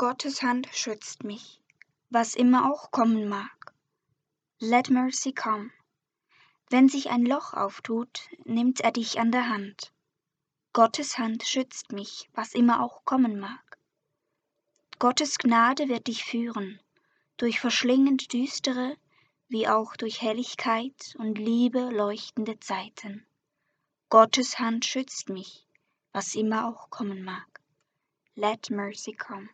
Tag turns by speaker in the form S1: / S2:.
S1: Gottes Hand schützt mich, was immer auch kommen mag. Let mercy come. Wenn sich ein Loch auftut, nimmt er dich an der Hand. Gottes Hand schützt mich, was immer auch kommen mag. Gottes Gnade wird dich führen, durch verschlingend düstere, wie auch durch Helligkeit und Liebe leuchtende Zeiten. Gottes Hand schützt mich, was immer auch kommen mag. Let mercy come.